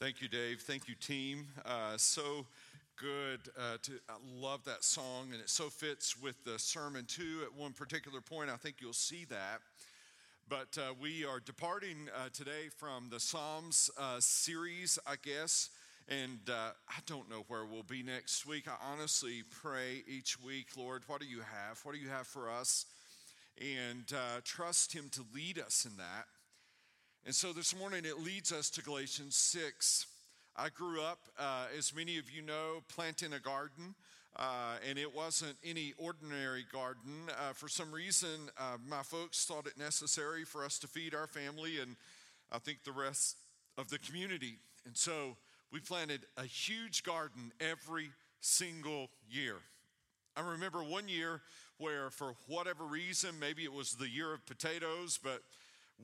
Thank you, Dave. Thank you, team. Uh, so good uh, to I love that song, and it so fits with the sermon too. At one particular point, I think you'll see that. But uh, we are departing uh, today from the Psalms uh, series, I guess, and uh, I don't know where we'll be next week. I honestly pray each week, Lord, what do you have? What do you have for us? And trust Him to lead us in that. And so this morning it leads us to Galatians 6. I grew up, uh, as many of you know, planting a garden, uh, and it wasn't any ordinary garden. Uh, for some reason, uh, my folks thought it necessary for us to feed our family and I think the rest of the community. And so we planted a huge garden every single year. I remember one year where, for whatever reason, maybe it was the year of potatoes, but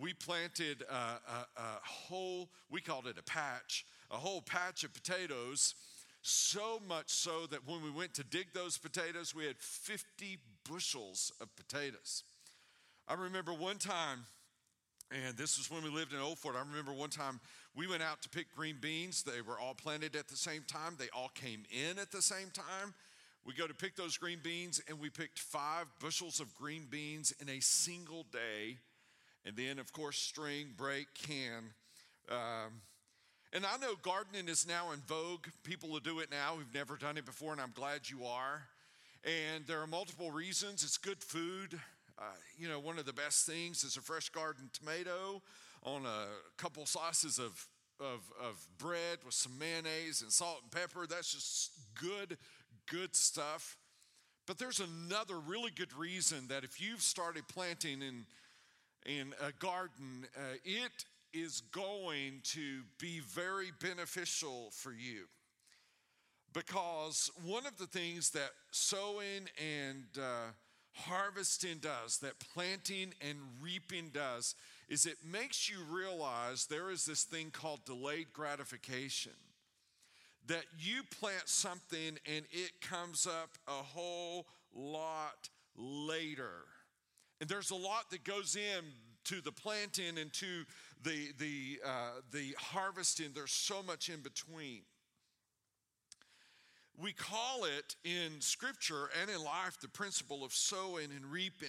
we planted a, a, a, whole, we called it a patch, a whole patch of potatoes, so much so that when we went to dig those potatoes, we had 50 bushels of potatoes. I remember one time, and this was when we lived in Old Fort. I remember one time we went out to pick green beans. They were all planted at the same time, they all came in at the same time. We go to pick those green beans, and we picked five bushels of green beans in a single day and then, of course, string, break, can. Um, and I know gardening is now in vogue. People will do it now who've never done it before, and I'm glad you are. And there are multiple reasons. It's good food. Uh, you know, one of the best things is a fresh garden tomato on a couple slices of, of, of bread with some mayonnaise and salt and pepper. That's just good, good stuff. But there's another really good reason that if you've started planting in in a garden, uh, it is going to be very beneficial for you. Because one of the things that sowing and uh, harvesting does, that planting and reaping does, is it makes you realize there is this thing called delayed gratification. That you plant something and it comes up a whole lot later. And there's a lot that goes in to the planting and to the, the, uh, the harvesting. There's so much in between. We call it in scripture and in life the principle of sowing and reaping.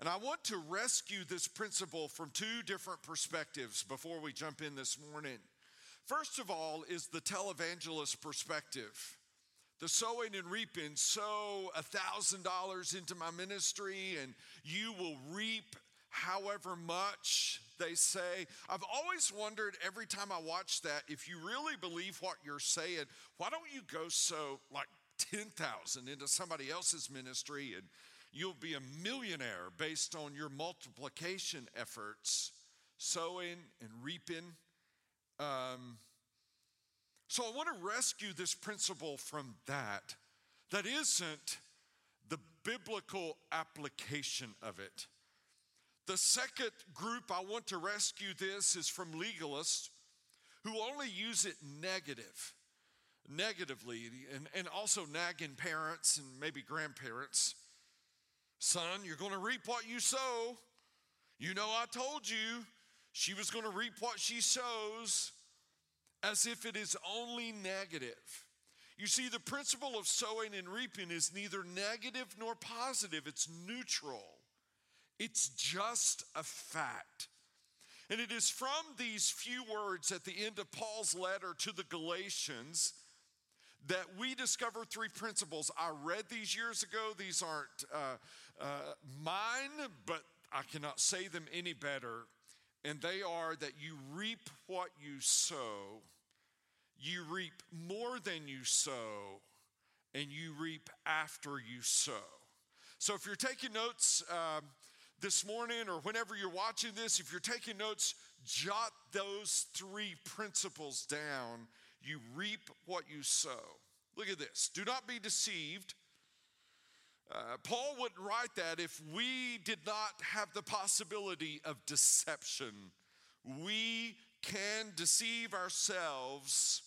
And I want to rescue this principle from two different perspectives before we jump in this morning. First of all, is the televangelist perspective the sowing and reaping sow a thousand dollars into my ministry and you will reap however much they say i've always wondered every time i watch that if you really believe what you're saying why don't you go sow like 10,000 into somebody else's ministry and you'll be a millionaire based on your multiplication efforts sowing and reaping um, so I want to rescue this principle from that. That isn't the biblical application of it. The second group I want to rescue this is from legalists who only use it negative, negatively, and, and also nagging parents and maybe grandparents. Son, you're going to reap what you sow. You know, I told you she was going to reap what she sows as if it is only negative. You see, the principle of sowing and reaping is neither negative nor positive, it's neutral. It's just a fact. And it is from these few words at the end of Paul's letter to the Galatians that we discover three principles. I read these years ago. These aren't uh, uh, mine, but I cannot say them any better. And they are that you reap what you sow you reap more than you sow, and you reap after you sow. So if you're taking notes um, this morning or whenever you're watching this, if you're taking notes, jot those three principles down. You reap what you sow. Look at this. Do not be deceived. Uh, Paul wouldn't write that if we did not have the possibility of deception. We can deceive ourselves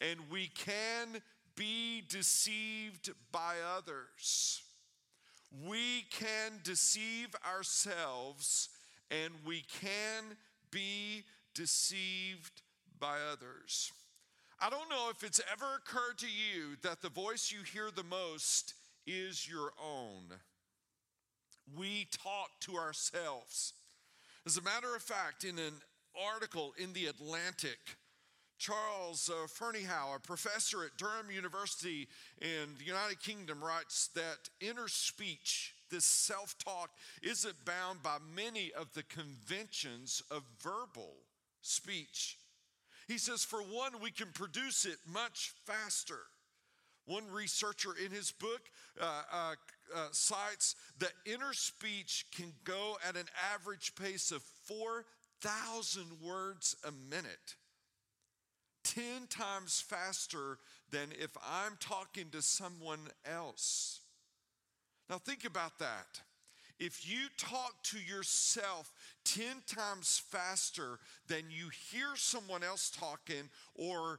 and we can be deceived by others. We can deceive ourselves and we can be deceived by others. I don't know if it's ever occurred to you that the voice you hear the most is your own. We talk to ourselves. As a matter of fact, in an article in The Atlantic, Charles uh, a professor at Durham University in the United Kingdom, writes that inner speech, this self talk, isn't bound by many of the conventions of verbal speech. He says, for one, we can produce it much faster. One researcher in his book uh, uh, uh, cites that inner speech can go at an average pace of 4,000 words a minute. 10 times faster than if I'm talking to someone else. Now, think about that. If you talk to yourself 10 times faster than you hear someone else talking, or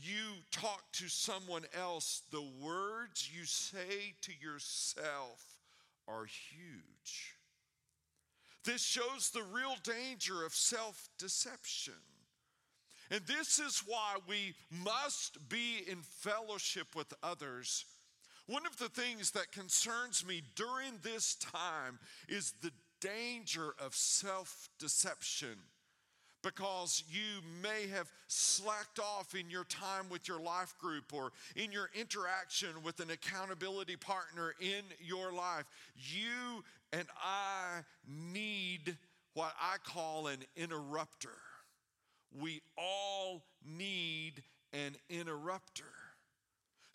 you talk to someone else, the words you say to yourself are huge. This shows the real danger of self deception. And this is why we must be in fellowship with others one of the things that concerns me during this time is the danger of self deception because you may have slacked off in your time with your life group or in your interaction with an accountability partner in your life. You and I need what I call an interrupter. We all need an interrupter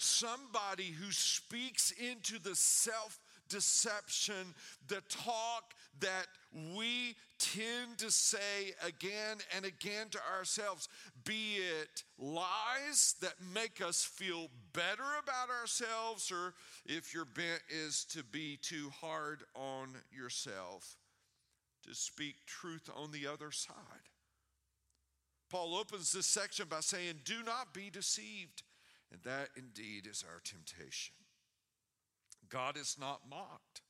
somebody who speaks into the self deception, the talk that we tend to say again and again to ourselves, be it lies that make us feel better about ourselves, or if your bent is to be too hard on yourself, to speak truth on the other side. Paul opens this section by saying, Do not be deceived. And that indeed is our temptation. God is not mocked.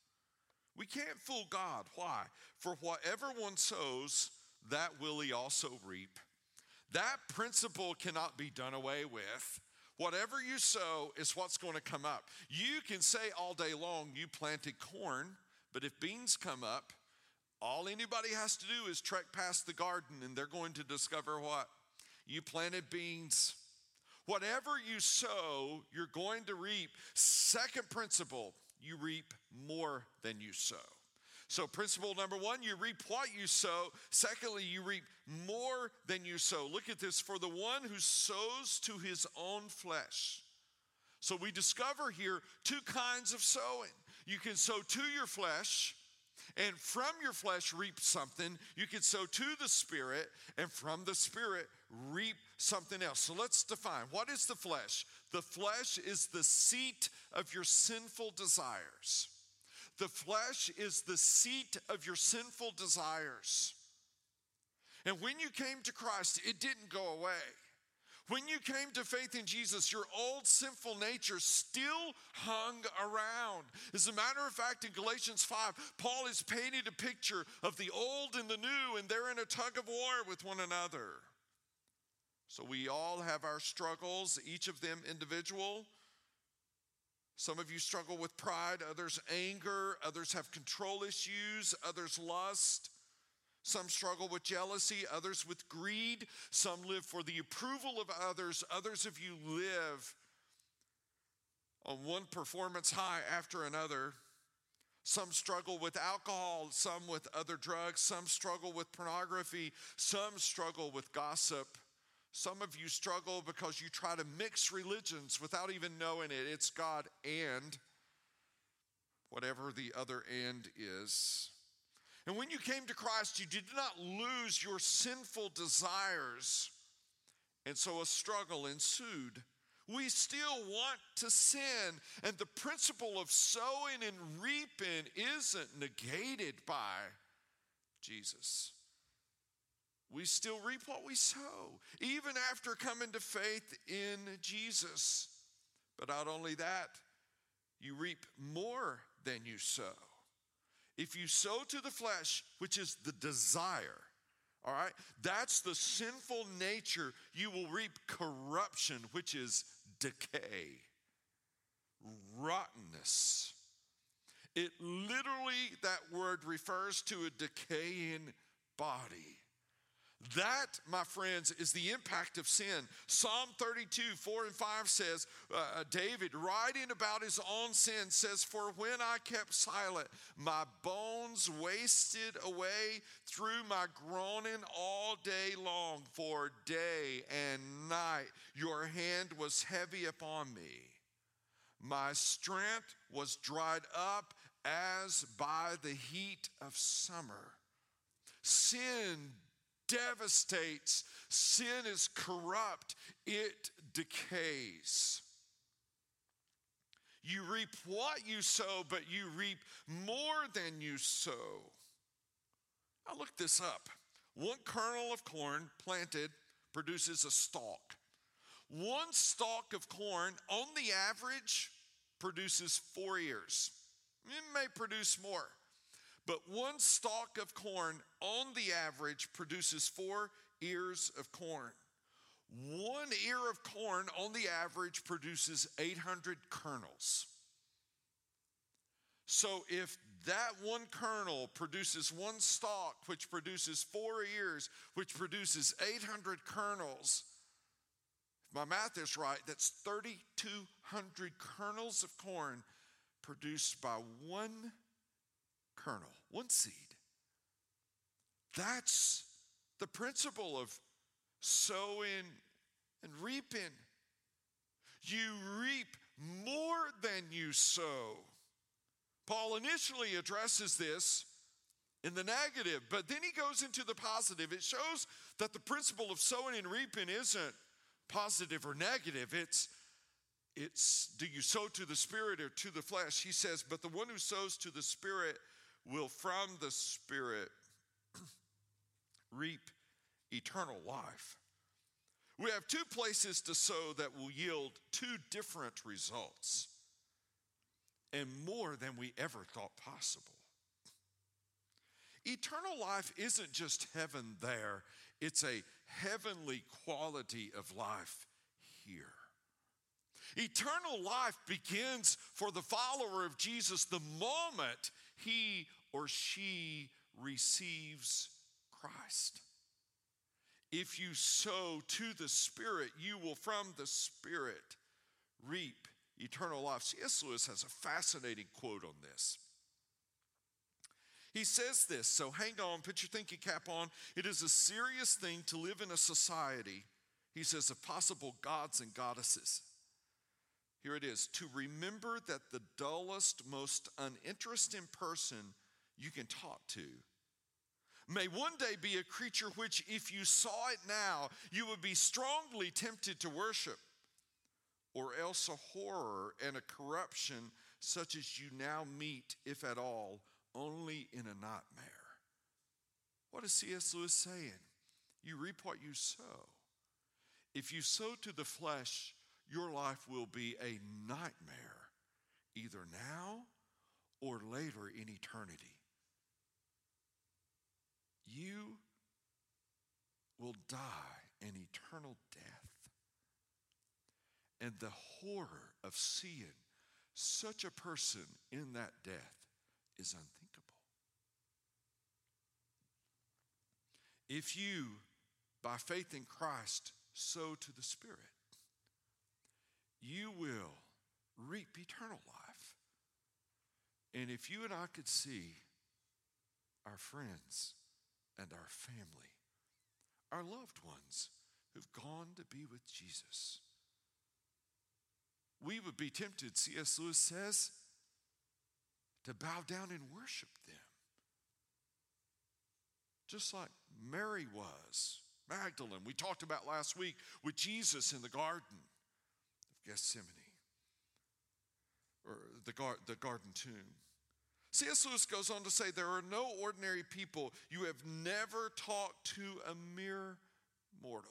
We can't fool God. Why? For whatever one sows, that will he also reap. That principle cannot be done away with. Whatever you sow is what's going to come up. You can say all day long you planted corn, but if beans come up, all anybody has to do is trek past the garden and they're going to discover what? You planted beans. Whatever you sow, you're going to reap. Second principle, you reap more than you sow. So, principle number one, you reap what you sow. Secondly, you reap more than you sow. Look at this for the one who sows to his own flesh. So, we discover here two kinds of sowing. You can sow to your flesh, and from your flesh reap something. You can sow to the Spirit, and from the Spirit reap something else. So let's define what is the flesh? The flesh is the seat of your sinful desires. The flesh is the seat of your sinful desires. And when you came to Christ, it didn't go away. When you came to faith in Jesus, your old sinful nature still hung around. As a matter of fact, in Galatians 5, Paul is painting a picture of the old and the new, and they're in a tug of war with one another. So we all have our struggles, each of them individual. Some of you struggle with pride, others anger, others have control issues, others lust. Some struggle with jealousy, others with greed. Some live for the approval of others. Others of you live on one performance high after another. Some struggle with alcohol, some with other drugs, some struggle with pornography, some struggle with gossip. Some of you struggle because you try to mix religions without even knowing it. It's God and whatever the other and is. And when you came to Christ, you did not lose your sinful desires. And so a struggle ensued. We still want to sin. And the principle of sowing and reaping isn't negated by Jesus. We still reap what we sow, even after coming to faith in Jesus. But not only that, you reap more than you sow. If you sow to the flesh, which is the desire All right? That's the sinful nature. You will reap corruption, which is decay, rottenness. It literally, that word refers to a decaying body. That, my friends, is the impact of sin. Psalm 32, 4 and 5 says, uh, uh, David, writing about his own sin, says, For when I kept silent, my bones wasted away through my groaning all day long, for day and night your hand was heavy upon me. My strength was dried up as by the heat of summer. Sin devastates, sin is corrupt, it decays. You reap what you sow, but you reap more than you sow. I looked this up. One kernel of corn planted produces a stalk. One stalk of corn, on the average, produces four ears. It may produce more. But one stalk of corn, on the average, produces four ears of corn. One ear of corn, on the average, produces 800 kernels. So if that one kernel produces one stalk, which produces four ears, which produces 800 kernels, if my math is right, that's 3,200 kernels of corn produced by one kernel, one seed. That's the principle of sowing and reaping. You reap more than you sow. Paul initially addresses this in the negative, but then he goes into the positive. It shows that the principle of sowing and reaping isn't positive or negative. It's it's do you sow to the spirit or to the flesh? He says, but the one who sows to the spirit will from the Spirit reap eternal life. We have two places to sow that will yield two different results and more than we ever thought possible. Eternal life isn't just heaven there, it's a heavenly quality of life here. Eternal life begins for the follower of Jesus the moment he or she receives Christ. If you sow to the Spirit, you will from the Spirit reap eternal life. C.S. Lewis has a fascinating quote on this. He says this, so hang on, put your thinking cap on. It is a serious thing to live in a society, he says, of possible gods and goddesses. Here it is to remember that the dullest, most uninteresting person you can talk to may one day be a creature which, if you saw it now, you would be strongly tempted to worship, or else a horror and a corruption such as you now meet, if at all, only in a nightmare. What is C.S. Lewis saying? You reap what you sow. If you sow to the flesh, your life will be a nightmare, either now or later in eternity. You will die an eternal death. And the horror of seeing such a person in that death is unthinkable. If you, by faith in Christ, sow to the Spirit, you will reap eternal life. And if you and I could see our friends and our family, our loved ones who've gone to be with Jesus, we would be tempted, C.S. Lewis says, to bow down and worship them. Just like Mary was, Magdalene, we talked about last week with Jesus in the garden. Of Gethsemane, or the, gar- the garden tomb. C.S. Lewis goes on to say there are no ordinary people you have never talked to a mere mortal.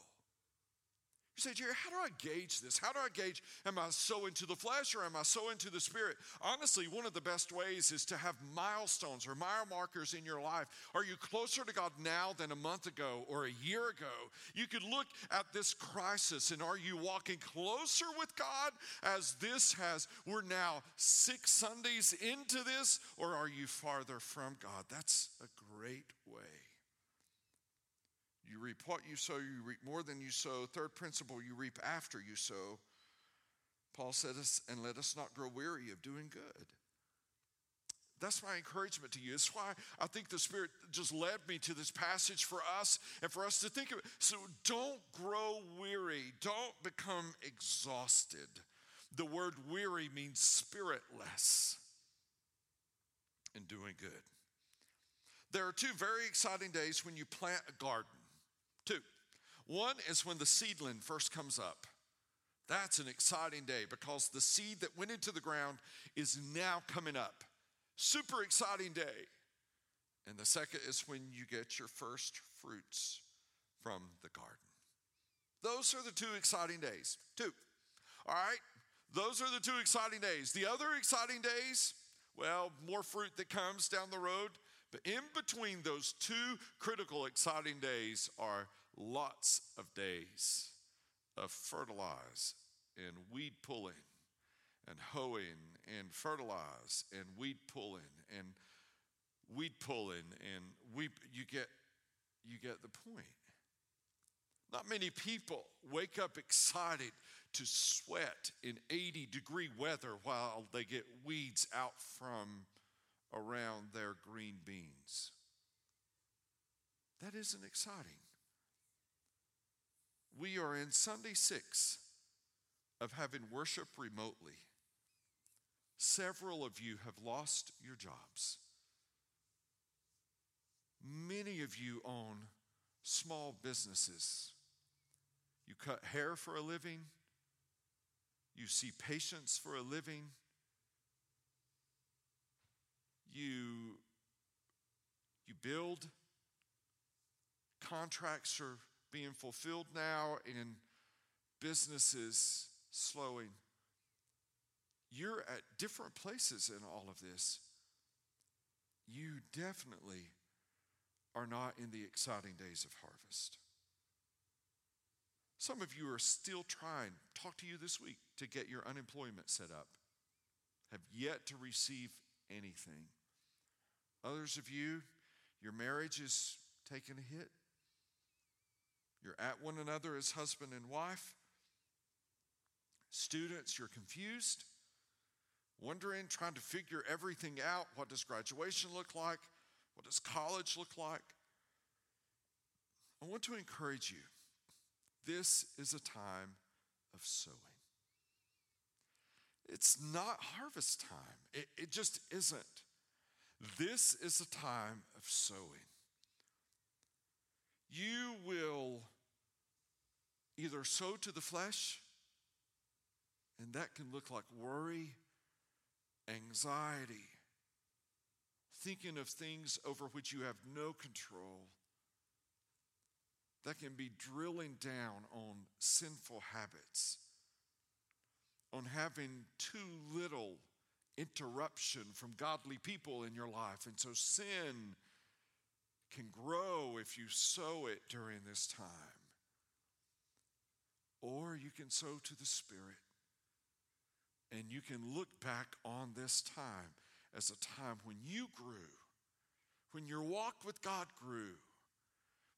Say, Jerry, how do I gauge this? How do I gauge, am I so into the flesh or am I so into the spirit? Honestly, one of the best ways is to have milestones or mile markers in your life. Are you closer to God now than a month ago or a year ago? You could look at this crisis and are you walking closer with God as this has, we're now six Sundays into this, or are you farther from God? That's a great way. You reap what you sow, you reap more than you sow. Third principle, you reap after you sow. Paul said, and let us not grow weary of doing good. That's my encouragement to you. It's why I think the Spirit just led me to this passage for us and for us to think of it. So don't grow weary, don't become exhausted. The word weary means spiritless in doing good. There are two very exciting days when you plant a garden. Two. One is when the seedling first comes up. That's an exciting day because the seed that went into the ground is now coming up. Super exciting day. And the second is when you get your first fruits from the garden. Those are the two exciting days. Two. All right? Those are the two exciting days. The other exciting days, well, more fruit that comes down the road. But in between those two critical, exciting days are lots of days of fertilize and weed pulling and hoeing and fertilize and weed pulling and weed pulling and we you get you get the point. Not many people wake up excited to sweat in 80 degree weather while they get weeds out from around their green beans. That isn't exciting. We are in Sunday six of having worship remotely. Several of you have lost your jobs. Many of you own small businesses. You cut hair for a living, you see patients for a living you, you build, contracts are being fulfilled now, and businesses slowing. You're at different places in all of this. You definitely are not in the exciting days of harvest. Some of you are still trying, talk to you this week, to get your unemployment set up, have yet to receive anything. Others of you, your marriage is taking a hit. You're at one another as husband and wife. Students, you're confused, wondering, trying to figure everything out. What does graduation look like? What does college look like? I want to encourage you. This is a time of sowing. It's not harvest time, it, it just isn't. This is a time of sowing. You will either sow to the flesh, and that can look like worry, anxiety, thinking of things over which you have no control. That can be drilling down on sinful habits, on having too little interruption from godly people in your life. And so sin can grow if you sow it during this time. Or you can sow to the Spirit. And you can look back on this time as a time when you grew, when your walk with God grew.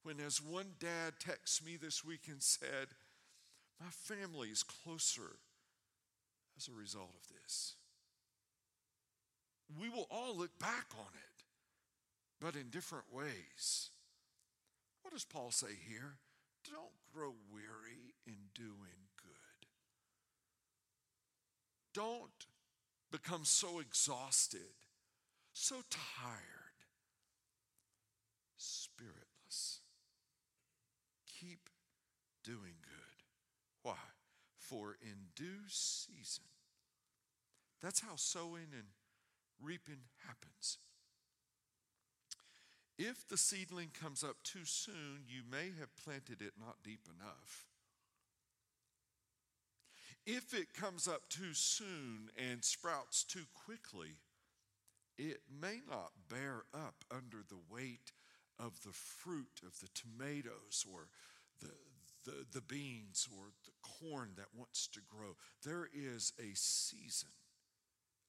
When, as one dad texted me this week and said, My family is closer as a result of this we will all look back on it, but in different ways. What does Paul say here? Don't grow weary in doing good. Don't become so exhausted, so tired, spiritless. Keep doing good. Why? For in due season. That's how sowing and reaping happens. If the seedling comes up too soon, you may have planted it not deep enough. If it comes up too soon and sprouts too quickly, it may not bear up under the weight of the fruit of the tomatoes or the, the, the beans or the corn that wants to grow. There is a season,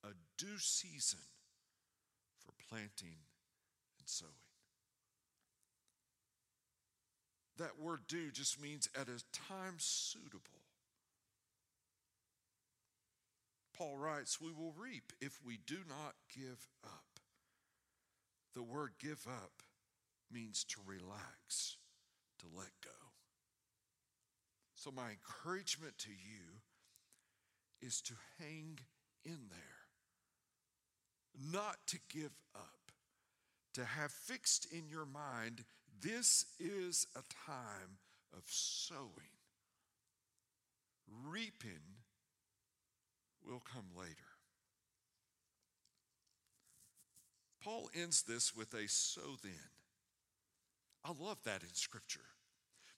a due season for planting and sowing. That word due just means at a time suitable. Paul writes, We will reap if we do not give up. The word give up means to relax, to let go. So, my encouragement to you is to hang in there, not to give up, to have fixed in your mind this is a time of sowing. Reaping will come later. Paul ends this with a so then. I love that in Scripture.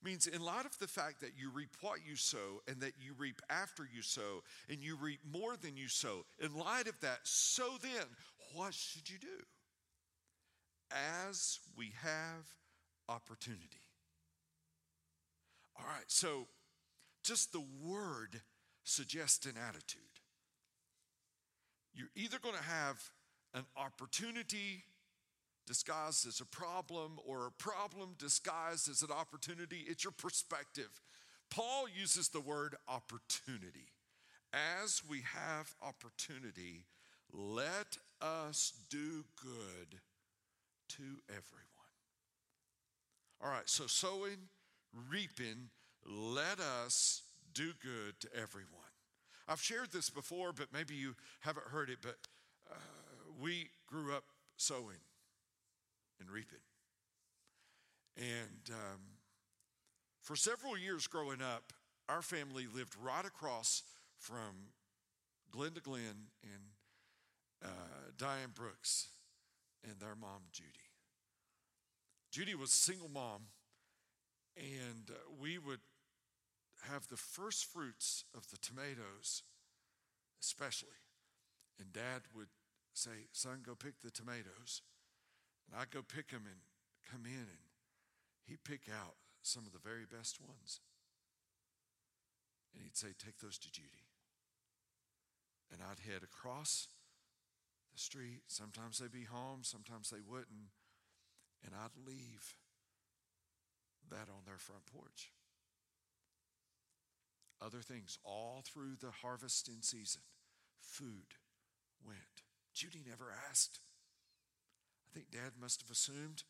Means, in light of the fact that you reap what you sow and that you reap after you sow and you reap more than you sow, in light of that, so then, what should you do? As we have opportunity. All right, so just the word suggests an attitude. You're either going to have an opportunity disguised as a problem or a problem disguised as an opportunity. It's your perspective. Paul uses the word opportunity. As we have opportunity, let us do good to everyone. All right, so sowing, reaping, let us do good to everyone. I've shared this before, but maybe you haven't heard it, but uh, we grew up sowing and reaping. And um, for several years growing up, our family lived right across from Glenda Glenn and uh, Diane Brooks and their mom, Judy. Judy was a single mom, and uh, we would have the first fruits of the tomatoes, especially. And dad would say, Son, go pick the tomatoes. And I'd go pick them and come in, and he'd pick out some of the very best ones. And he'd say, Take those to Judy. And I'd head across the street. Sometimes they'd be home, sometimes they wouldn't and I'd leave that on their front porch. Other things, all through the harvesting season, food went. Judy never asked. I think dad must have assumed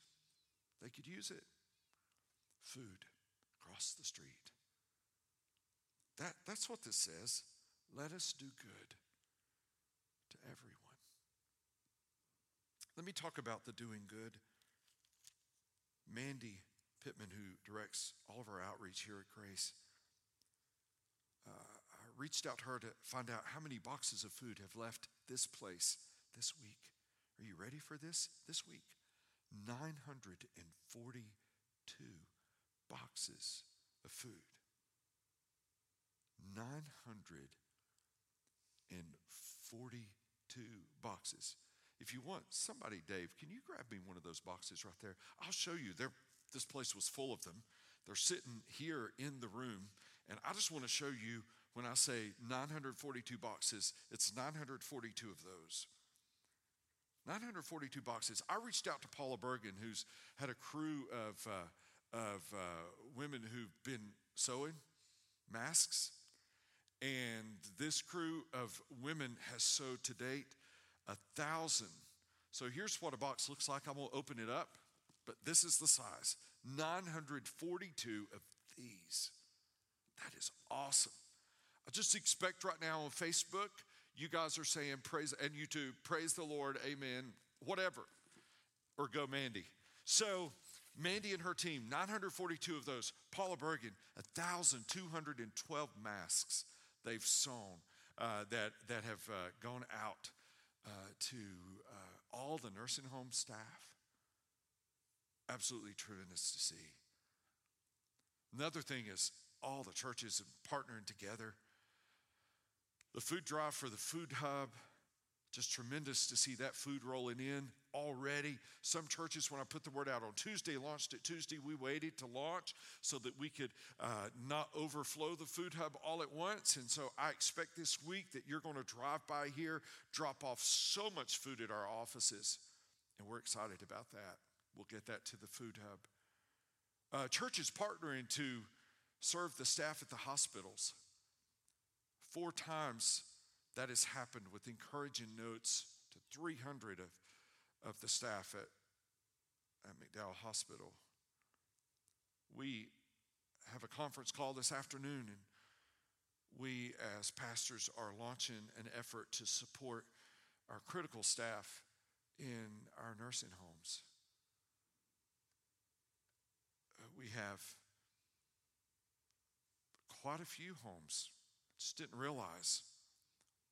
they could use it. Food across the street. That, that's what this says. Let us do good to everyone. Let me talk about the doing good Mandy Pittman, who directs all of our outreach here at Grace, uh, I reached out to her to find out how many boxes of food have left this place this week. Are you ready for this? This week, 942 boxes of food. 942 boxes. If you want, somebody, Dave, can you grab me one of those boxes right there? I'll show you. They're, this place was full of them. They're sitting here in the room. And I just want to show you when I say 942 boxes, it's 942 of those. 942 boxes. I reached out to Paula Bergen, who's had a crew of, uh, of uh, women who've been sewing masks. And this crew of women has sewed to date a thousand. So here's what a box looks like. I'm going to open it up, but this is the size 942 of these. That is awesome. I just expect right now on Facebook, you guys are saying praise, and YouTube, praise the Lord, amen, whatever, or go Mandy. So, Mandy and her team, 942 of those. Paula Bergen, 1,212 masks they've sewn uh, that, that have uh, gone out uh, to uh, all the nursing home staff. Absolutely tremendous to see. Another thing is all the churches partnering together. The food drive for the food hub, just tremendous to see that food rolling in already. Some churches, when I put the word out on Tuesday, launched it Tuesday. We waited to launch so that we could uh, not overflow the food hub all at once. And so I expect this week that you're going to drive by here, drop off so much food at our offices. And we're excited about that. We'll get that to the food hub. Uh, church is partnering to serve the staff at the hospitals. Four times that has happened with encouraging notes to 300 of, of the staff at, at McDowell Hospital. We have a conference call this afternoon, and we, as pastors, are launching an effort to support our critical staff in our nursing homes. Uh, we have quite a few homes, just didn't realize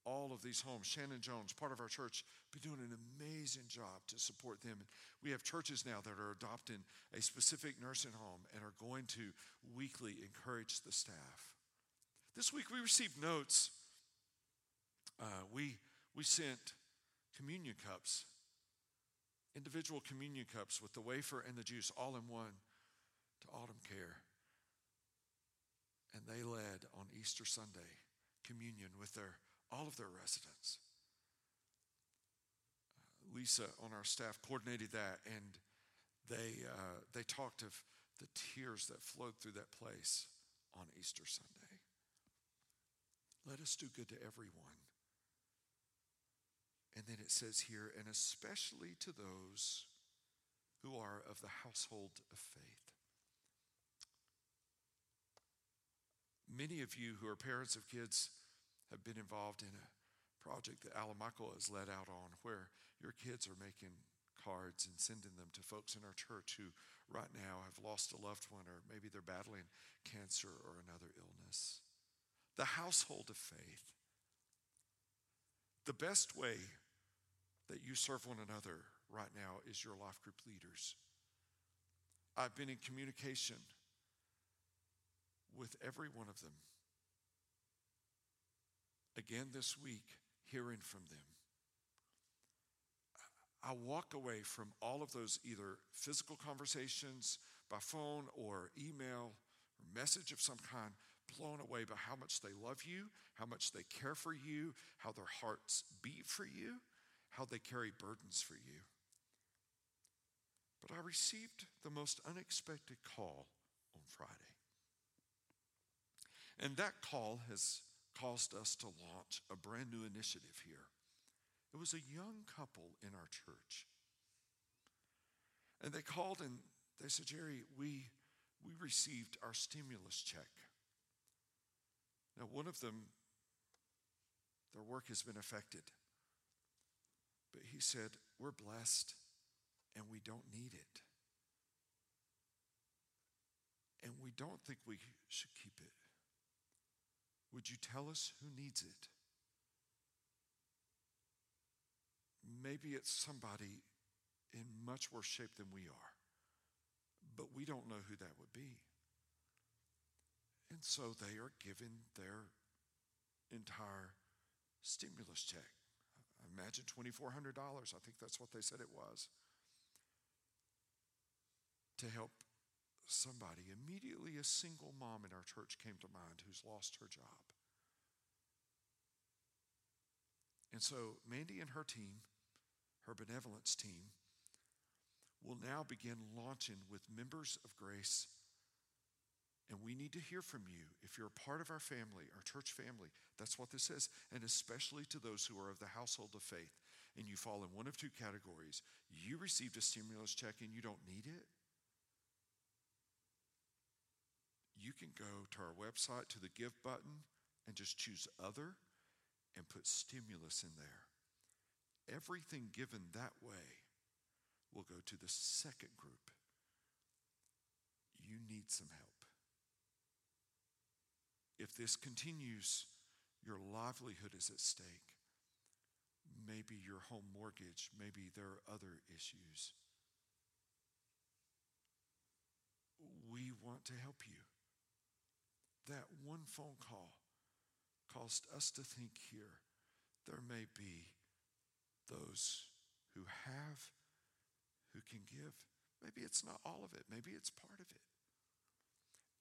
all of these homes. Shannon Jones, part of our church, be doing an amazing job to support them. We have churches now that are adopting a specific nursing home and are going to weekly encourage the staff. This week we received notes. Uh, we we sent communion cups, individual communion cups with the wafer and the juice all in one to Autumn Care. And they led on Easter Sunday communion with their all of their residents. Uh, Lisa on our staff coordinated that, and they, uh, they talked of the tears that flowed through that place on Easter Sunday. Let us do good to everyone. And then it says here, and especially to those who are of the household of faith. Many of you who are parents of kids have been involved in a project that Alan Michael has led out on where your kids are making cards and sending them to folks in our church who right now have lost a loved one or maybe they're battling cancer or another illness. The household of faith. The best way that you serve one another right now is your life group leaders. I've been in communication with every one of them again this week hearing from them. I walk away from all of those either physical conversations by phone or email or message of some kind, blown away by how much they love you, how much they care for you, how their hearts beat for you, how they carry burdens for you. But I received the most unexpected call on Friday. And that call has caused us to launch a brand new initiative here. It was a young couple in our church. And they called and they said, Jerry, we, we received our stimulus check. Now, one of them, their work has been affected. But he said, We're blessed and we don't need it. And we don't think we should keep it. Would you tell us who needs it? Maybe it's somebody in much worse shape than we are, but we don't know who that would be. And so they are given their entire stimulus check. Imagine $2,400. I think that's what they said it was. To help somebody. Immediately, a single mom in our church came to mind who's lost her job. And so, Mandy and her team, her benevolence team, will now begin launching with members of grace. And we need to hear from you. If you're a part of our family, our church family, that's what this is. And especially to those who are of the household of faith, and you fall in one of two categories. You received a stimulus check and you don't need it, you can go to our website to the give button and just choose other and put stimulus in there. Everything given that way will go to the second group. You need some help. If this continues, your livelihood is at stake. Maybe your home mortgage, maybe there are other issues. We want to help you that one phone call caused us to think here there may be those who have, who can give. Maybe it's not all of it, maybe it's part of it.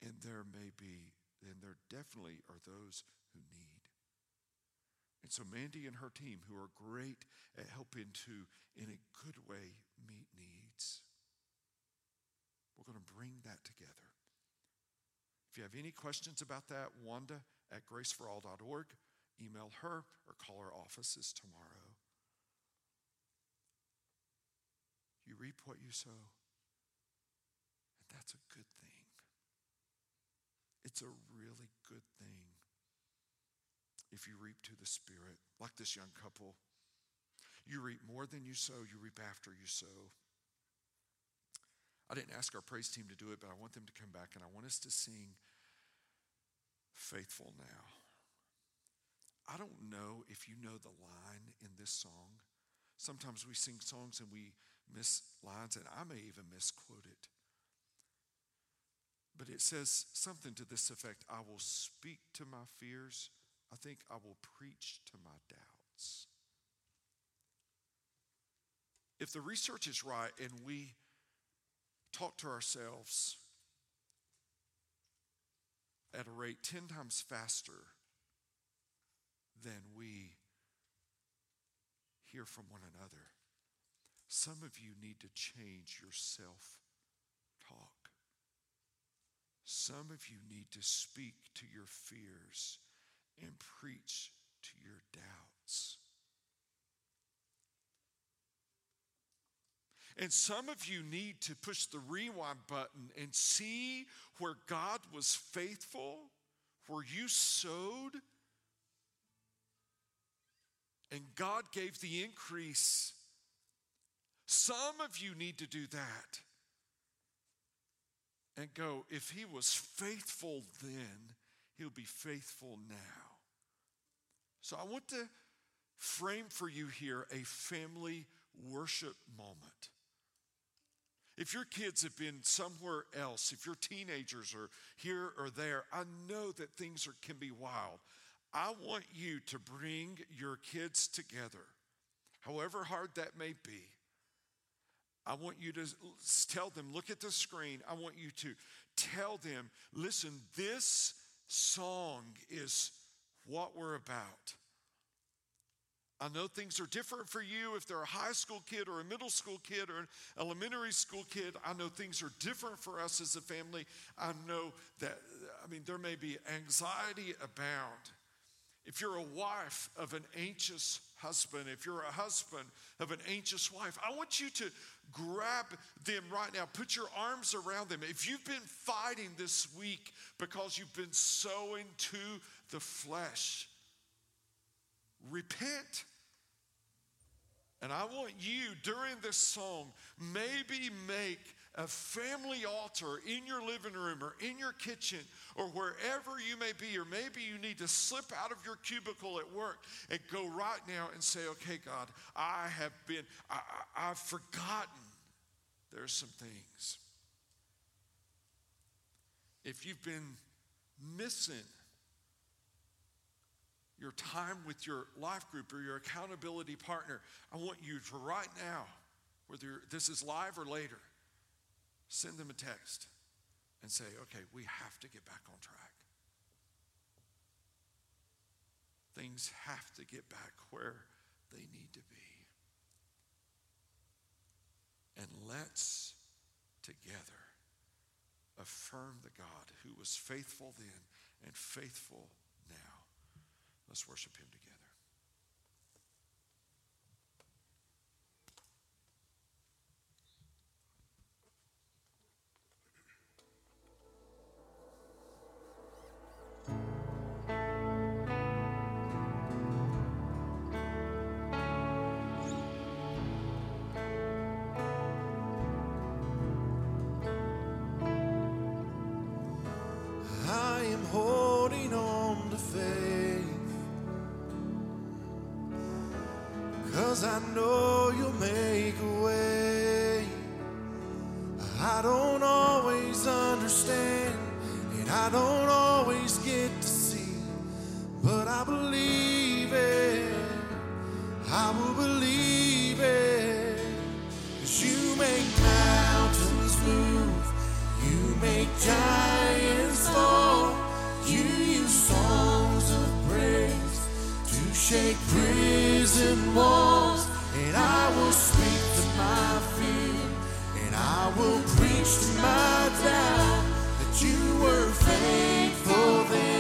And there may be, and there definitely are those who need. And so Mandy and her team, who are great at helping to, in a good way, meet needs, we're going to bring that together. If you have any questions about that, Wanda at graceforall.org, email her or call our offices tomorrow. You reap what you sow, and that's a good thing. It's a really good thing if you reap to the Spirit, like this young couple. You reap more than you sow, you reap after you sow. I didn't ask our praise team to do it, but I want them to come back and I want us to sing Faithful Now. I don't know if you know the line in this song. Sometimes we sing songs and we miss lines, and I may even misquote it. But it says something to this effect I will speak to my fears. I think I will preach to my doubts. If the research is right and we talk to ourselves at a rate 10 times faster than we hear from one another, some of you need to change your self talk. Some of you need to speak to your fears and preach to your doubts. And some of you need to push the rewind button and see where God was faithful, where you sowed, and God gave the increase. Some of you need to do that and go, if he was faithful then, he'll be faithful now. So I want to frame for you here a family worship moment. If your kids have been somewhere else, if your teenagers are here or there, I know that things are, can be wild. I want you to bring your kids together, however hard that may be. I want you to tell them, look at the screen. I want you to tell them, listen, this song is what we're about. I know things are different for you if they're a high school kid or a middle school kid or an elementary school kid. I know things are different for us as a family. I know that, I mean, there may be anxiety abound. If you're a wife of an anxious husband, if you're a husband of an anxious wife, I want you to grab them right now. Put your arms around them. If you've been fighting this week because you've been sowing to the flesh, repent. And I want you during this song, maybe make a family altar in your living room or in your kitchen or wherever you may be, or maybe you need to slip out of your cubicle at work and go right now and say, okay, God, I have been, I, I, I've forgotten there's some things. If you've been missing your time with your life group or your accountability partner, I want you to right now, whether this is live or later, send them a text and say, okay, we have to get back on track. Things have to get back where they need to be. And let's together affirm the God who was faithful then and faithful. Let's worship him together. Shake prison walls. And I will speak to my fear, and I will preach to my doubt that you were faithful then,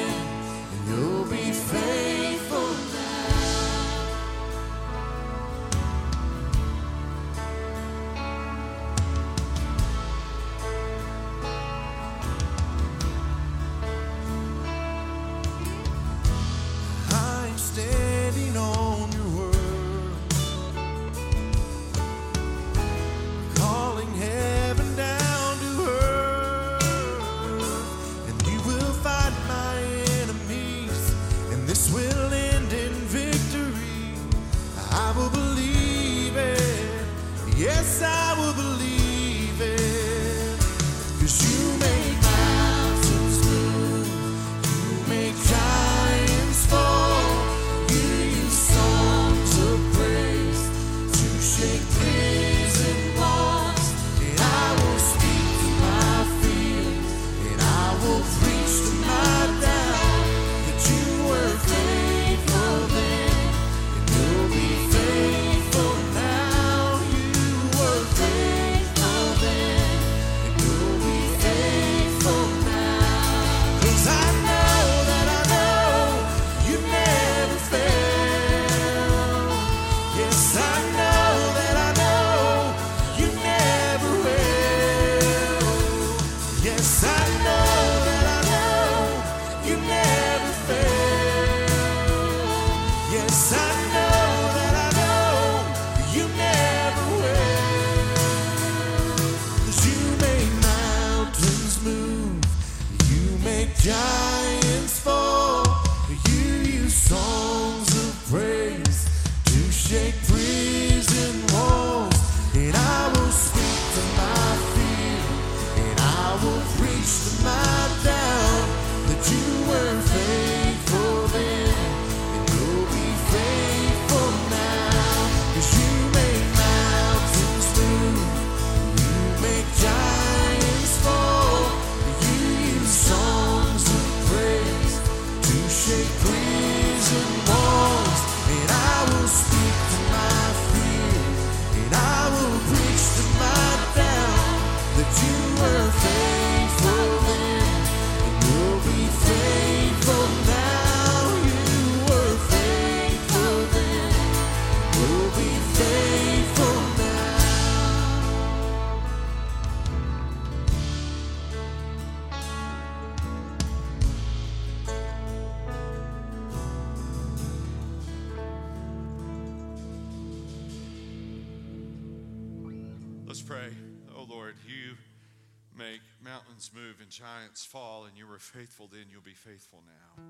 were faithful then, you'll be faithful now.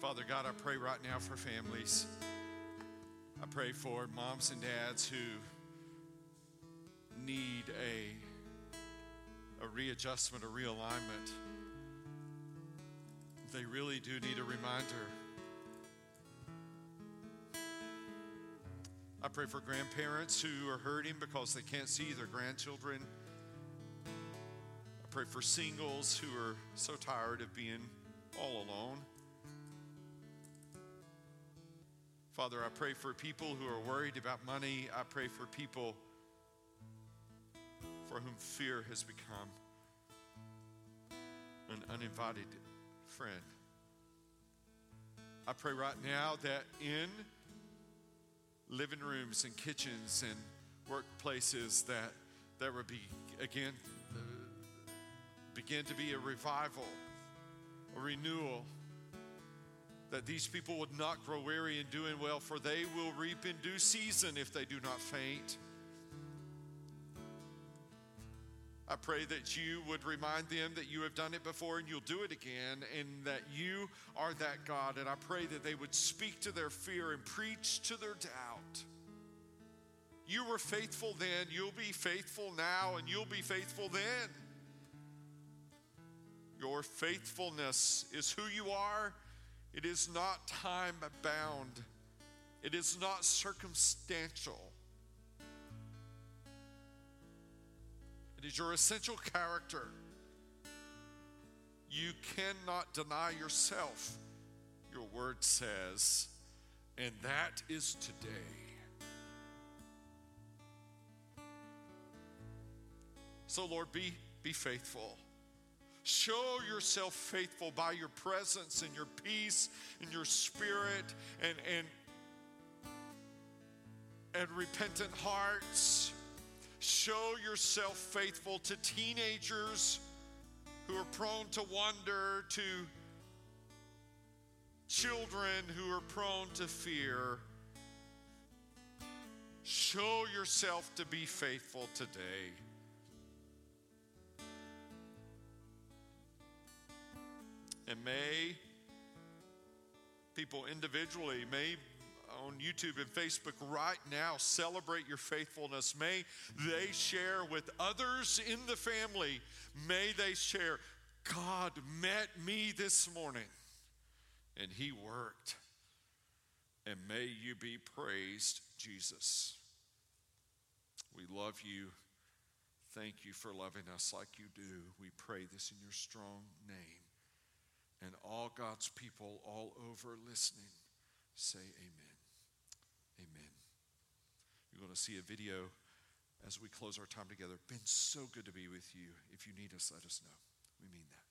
Father God, I pray right now for families. I pray for moms and dads who need a, a readjustment, a realignment. They really do need a reminder. I pray for grandparents who are hurting because they can't see their grandchildren. Pray for singles who are so tired of being all alone. Father, I pray for people who are worried about money. I pray for people for whom fear has become an uninvited friend. I pray right now that in living rooms and kitchens and workplaces that there would be again begin to be a revival a renewal that these people would not grow weary in doing well for they will reap in due season if they do not faint I pray that you would remind them that you have done it before and you'll do it again, and that you are that God. And I pray that they would speak to their fear and preach to their doubt. You were faithful then, you'll be faithful now, and you'll be faithful then. Your faithfulness is who you are, It is not time bound. It is not circumstantial. It is your essential character. You cannot deny yourself, your word says, and that is today. So, Lord, be, be faithful. Show yourself faithful by your presence and your peace and your spirit and, and, and repentant hearts. Show yourself faithful to teenagers who are prone to wonder, to children who are prone to fear. Show yourself to be faithful today. And may people individually, may on YouTube and Facebook right now celebrate your faithfulness. May they share with others in the family. May they share, God met me this morning and he worked. And may you be praised, Jesus. We love you. Thank you for loving us like you do. We pray this in your strong name. And all God's people all over listening say amen. Amen. You're going to see a video as we close our time together. Been so good to be with you. If you need us, let us know. We mean that.